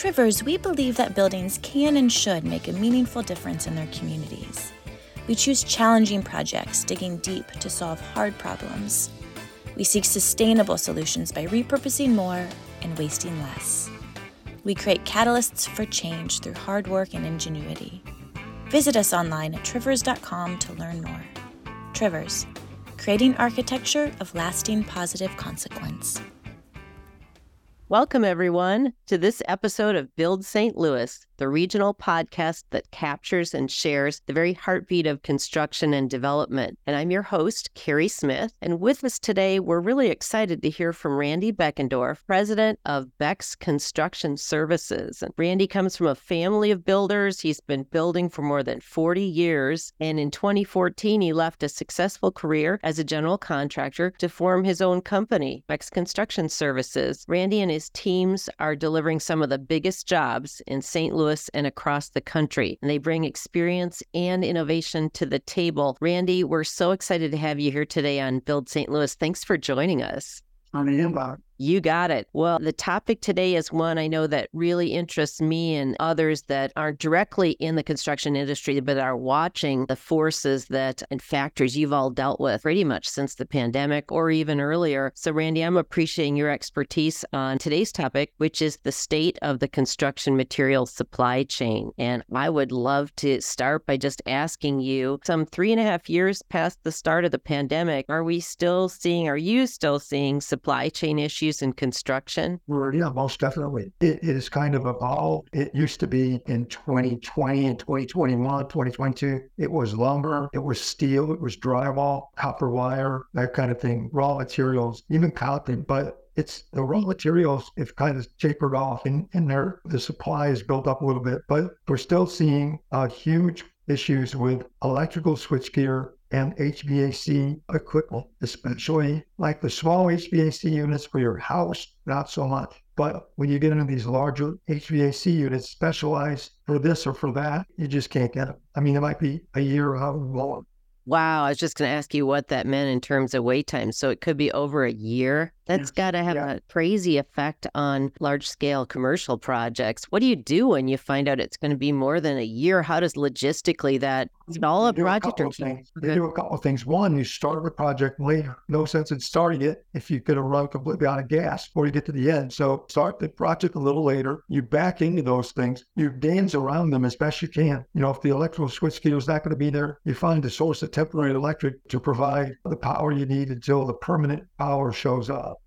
Trivers, we believe that buildings can and should make a meaningful difference in their communities. We choose challenging projects, digging deep to solve hard problems. We seek sustainable solutions by repurposing more and wasting less. We create catalysts for change through hard work and ingenuity. Visit us online at trivers.com to learn more. Trivers, creating architecture of lasting positive consequence. Welcome, everyone, to this episode of Build St. Louis, the regional podcast that captures and shares the very heartbeat of construction and development. And I'm your host, Kerry Smith. And with us today, we're really excited to hear from Randy Bueckendorf, president of BEX Construction Services. And Randy comes from a family of builders. He's been building for more than 40 years. And in 2014, he left a successful career as a general contractor to form his own company, BEX Construction Services. Randy and his teams are delivering some of the biggest jobs in St. Louis Louis and across the country. And they bring experience and innovation to the table. Randy, we're so excited to have you here today on Build St. Louis. Thanks for joining us. On the inbox. You got it. Well, the topic today is one I know that really interests me and others that aren't directly in the construction industry, but are watching the forces that and factors you've all dealt with pretty much since the pandemic or even earlier. So, Randy, I'm appreciating your expertise on today's topic, which is the state of the construction material supply chain. And I would love to start by just asking you some three and a half years past the start of the pandemic, are we still seeing, are you still seeing supply chain issues? Issues in construction? Yeah, most definitely. It is kind of evolved. It used to be in 2020 and 2021, 2022. It was lumber, it was steel, it was drywall, copper wire, that kind of thing, raw materials, even cotton. But it's the raw materials have kind of tapered off and, and there the supply is built up a little bit, but we're still seeing uh, huge issues with electrical switchgear and HVAC equipment, especially like the small HVAC units for your house, not so much. But when you get into these larger HVAC units specialized for this or for that, you just can't get them. I mean, it might be a year out of long. Wow, I was just going to ask you what that meant in terms of wait time. So it could be over a year. That's got to have yeah. a crazy effect on large scale commercial projects. What do you do when you find out it's going to be more than a year? How does logistically that all a project a or things. You do a couple of things. One, you start the project later. No sense in starting it if you're going to run completely out of gas before you get to the end. So start the project a little later. You back into those things. You dance around them as best you can. You know, if the electrical switch gear is not going to be there, you find a source of temporary electric to provide the power you need until the permanent power shows up.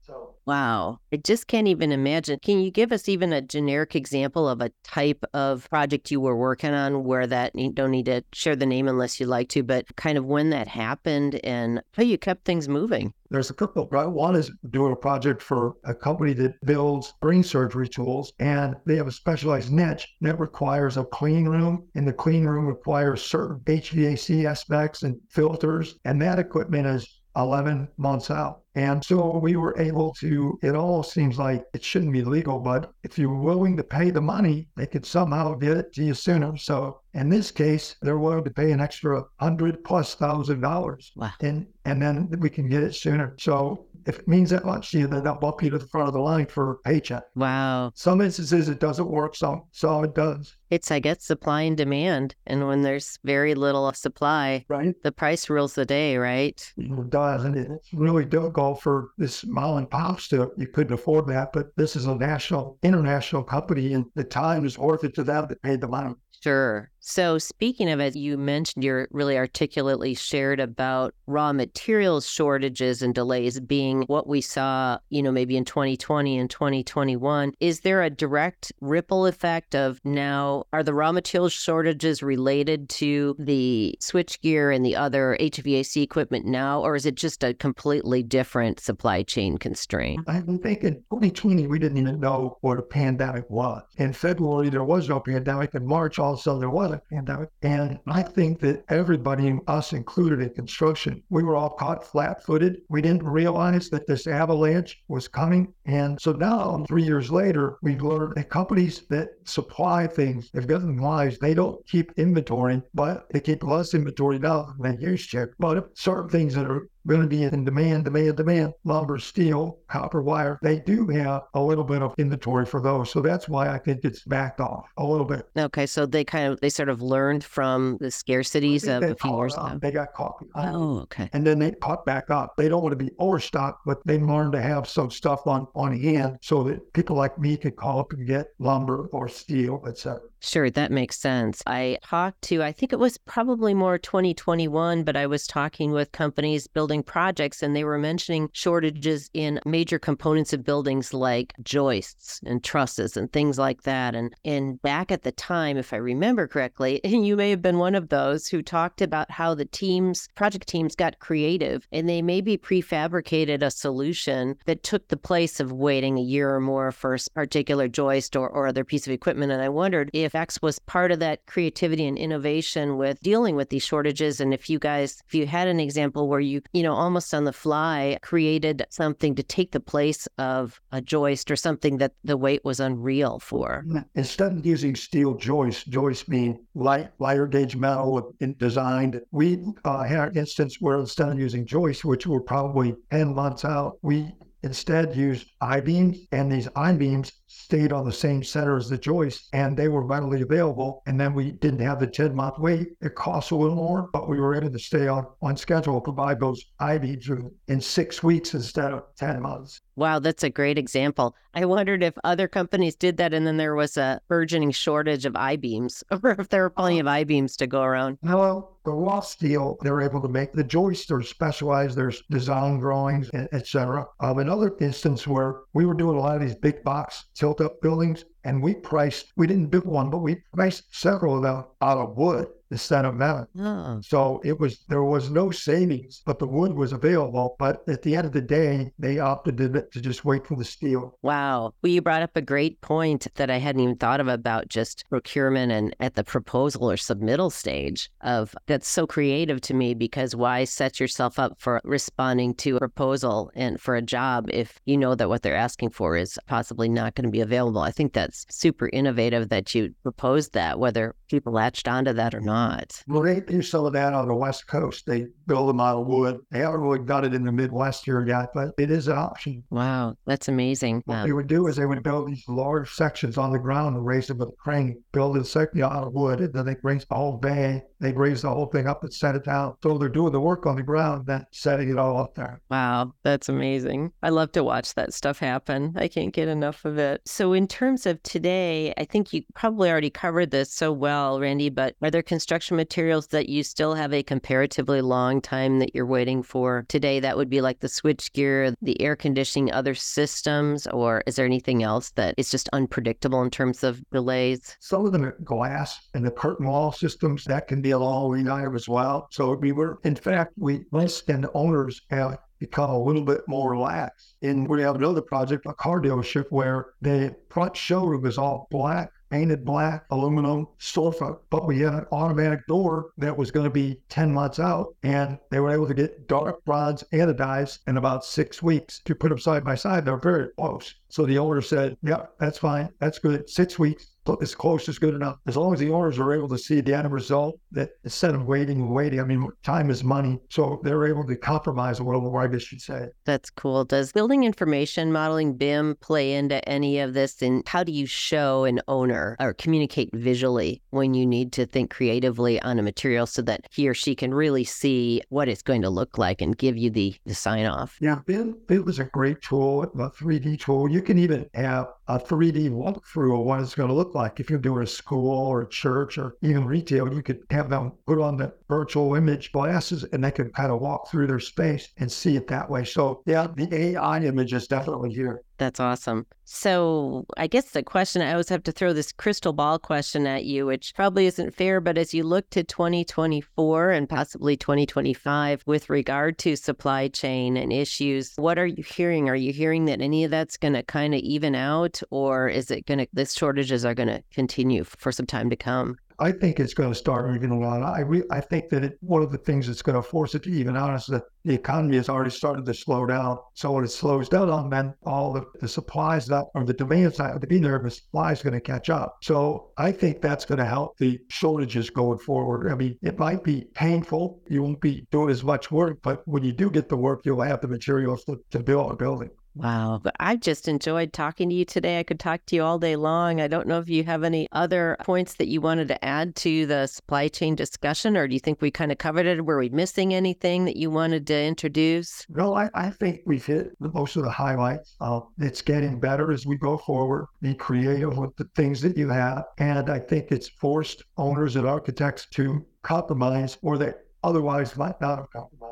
Wow. I just can't even imagine. Can you give us even a generic example of a type of project you were working on where that you don't need to share the name unless you like to, but kind of when that happened and how you kept things moving? There's a couple, right? One is doing a project for a company that builds brain surgery tools, and they have a specialized niche that requires a clean room, and the clean room requires certain HVAC aspects and filters, and that equipment is 11 months out. And so we were able to, it all seems like it shouldn't be legal, but if you're willing to pay the money, they could somehow get it to you sooner. So in this case, they're willing to pay an extra hundred plus thousand dollars. Wow. And and then we can get it sooner. So if it means that much to you, then they'll bump you to the front of the line for a paycheck. Wow. Some instances it doesn't work, some so it does. It's I guess supply and demand. And when there's very little supply, right, the price rules the day, right? It does. And it's really difficult for this mom and pops to you couldn't afford that. But this is a national, international company and the time is worth it to them that paid the money. Sure. So, speaking of it, you mentioned you're really articulately shared about raw materials shortages and delays being what we saw, you know, maybe in 2020 and 2021. Is there a direct ripple effect of now, are the raw materials shortages related to the switchgear and the other HVAC equipment now, or is it just a completely different supply chain constraint? I think in 2020, we didn't even know what a pandemic was. In February, there was no pandemic. In March, also, there was pandemic. And I think that everybody, us included in construction, we were all caught flat footed. We didn't realize that this avalanche was coming. And so now, three years later, we've learned that companies that supply things, they've gotten wise, they don't keep inventory, but they keep less inventory now than they used to. But certain things that are going to be in demand, demand, demand. Lumber, steel, copper wire. They do have a little bit of inventory for those. So that's why I think it's backed off a little bit. Okay, so they kind of they sort of learned from the scarcities of a few years ago. They got caught. Oh, okay. And then they caught back up. They don't want to be overstocked, but they learned to have some stuff on on hand so that people like me could call up and get lumber or steel, etc. Sure, that makes sense. I talked to, I think it was probably more 2021, but I was talking with companies building projects and they were mentioning shortages in major components of buildings like joists and trusses and things like that. And and back at the time, if I remember correctly, and you may have been one of those who talked about how the teams, project teams got creative and they maybe prefabricated a solution that took the place of waiting a year or more for a particular joist or, or other piece of equipment. And I wondered if X was part of that creativity and innovation with dealing with these shortages. And if you guys, if you had an example where you, you know, almost on the fly created something to take the place of a joist or something that the weight was unreal for. Instead of using steel joists, joists mean light, lighter gauge metal designed. We uh, had an instance where instead of using joists, which were probably 10 months out, we instead used I-beams, and these I-beams stayed on the same center as the joist, and they were readily available. And then we didn't have the 10 month wait. It cost a little more, but we were able to stay on, on schedule, provide those I-beams in six weeks instead of 10 months. Wow, that's a great example. I wondered if other companies did that and then there was a burgeoning shortage of I beams, or if there were plenty of I beams to go around. No, the raw steel, they're able to make the joists are specialized, there's design drawings, etc. Um, another instance where we were doing a lot of these big box tilt up buildings, and we priced, we didn't build one, but we priced several of them out of wood instead of metal. Oh. Ah. So it was, there was no savings, but the wood was available. But at the end of the day, they opted to, to just wait for the steel. Wow. Well, you brought up a great point that I hadn't even thought of about just procurement and at the proposal or submittal stage of that's so creative to me because why set yourself up for responding to a proposal and for a job if you know that what they're asking for is possibly not going to be available? I think that's that's super innovative that you proposed that, whether people latched onto that or not. Well, they do some of that on the West Coast. They build them out of wood. They haven't really got it in the Midwest here yet, but it is an option. Wow, that's amazing. What um, they would do is they would build these large sections on the ground and raise them with a crane, build a section out of wood, and then they raise the whole bay. They raise the whole thing up and set it down. So they're doing the work on the ground, then setting it all up there. Wow, that's amazing. I love to watch that stuff happen. I can't get enough of it. So, in terms of today, I think you probably already covered this so well, Randy, but are there construction materials that you still have a comparatively long time that you're waiting for today? That would be like the switch gear, the air conditioning, other systems, or is there anything else that is just unpredictable in terms of delays? Some of them are glass and the curtain wall systems that can be a long lead item as well. So we were, in fact, we less and owners have become a little bit more relaxed. And we have another project, a car dealership, where the front showroom is all black painted black aluminum sofa, but we had an automatic door that was going to be 10 months out. And they were able to get dark bronze anodized in about six weeks to put them side by side. They're very close. So the owner said, Yeah, that's fine. That's good. Six weeks as close as good enough. As long as the owners are able to see the end result, that instead of waiting and waiting, I mean, time is money. So they're able to compromise a little more, I guess you'd say. That's cool. Does building information modeling BIM play into any of this? And how do you show an owner or communicate visually when you need to think creatively on a material so that he or she can really see what it's going to look like and give you the, the sign off? Yeah, BIM, BIM was a great tool, a 3D tool. You can even have a 3D walkthrough of what it's going to look like. If you're doing a school or a church or even retail, you could have them put on the virtual image glasses and they can kind of walk through their space and see it that way. So, yeah, the AI image is definitely here. That's awesome. So, I guess the question I always have to throw this crystal ball question at you, which probably isn't fair, but as you look to 2024 and possibly 2025 with regard to supply chain and issues, what are you hearing? Are you hearing that any of that's going to kind of even out, or is it going to, the shortages are going to continue for some time to come? I think it's going to start evening out. I re- I think that it, one of the things that's going to force it to even out is that the economy has already started to slow down. So when it slows down, on then all the, the supplies that or the demand's not going to be there, the supply is going to catch up. So I think that's going to help the shortages going forward. I mean, it might be painful. You won't be doing as much work, but when you do get the work, you'll have the materials to, to build a building. Wow. I've just enjoyed talking to you today. I could talk to you all day long. I don't know if you have any other points that you wanted to add to the supply chain discussion, or do you think we kind of covered it? Were we missing anything that you wanted to introduce? No, I, I think we've hit most of the highlights. Uh, it's getting better as we go forward. Be creative with the things that you have. And I think it's forced owners and architects to compromise or they otherwise might not have compromised.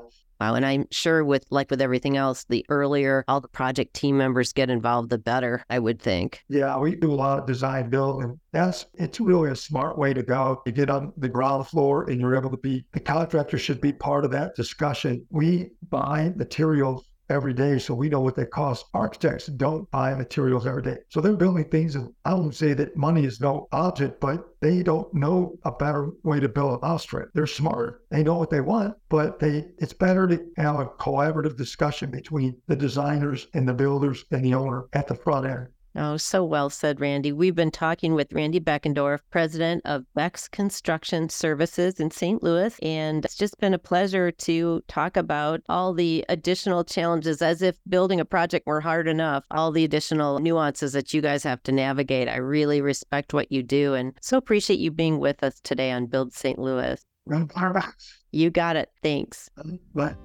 Wow. And I'm sure with like with everything else, the earlier all the project team members get involved, the better, I would think. Yeah, we do a lot of design build and that's it's really a smart way to go. You get on the ground floor and you're able to be the contractor should be part of that discussion. We buy materials every day, so we know what they cost. Architects don't buy materials every day. So they're building things, and I won't say that money is no object, but they don't know a better way to build a mousetrap. They're smarter. They know what they want, but they it's better to have a collaborative discussion between the designers and the builders and the owner at the front end. Oh, so well said, Randy. We've been talking with Randy Bueckendorf, president of BEX Construction Services in St. Louis. And it's just been a pleasure to talk about all the additional challenges as if building a project were hard enough, all the additional nuances that you guys have to navigate. I really respect what you do and so appreciate you being with us today on Build St. Louis. You got it. Thanks. Bye.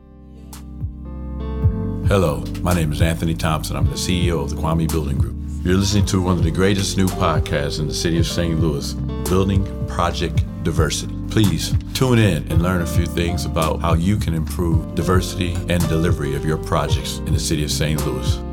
Hello, my name is Anthony Thompson. I'm the CEO of the Kwame Building Group. You're listening to one of the greatest new podcasts in the city of St. Louis, Building Project Diversity. Please tune in and learn a few things about how you can improve diversity and delivery of your projects in the city of St. Louis.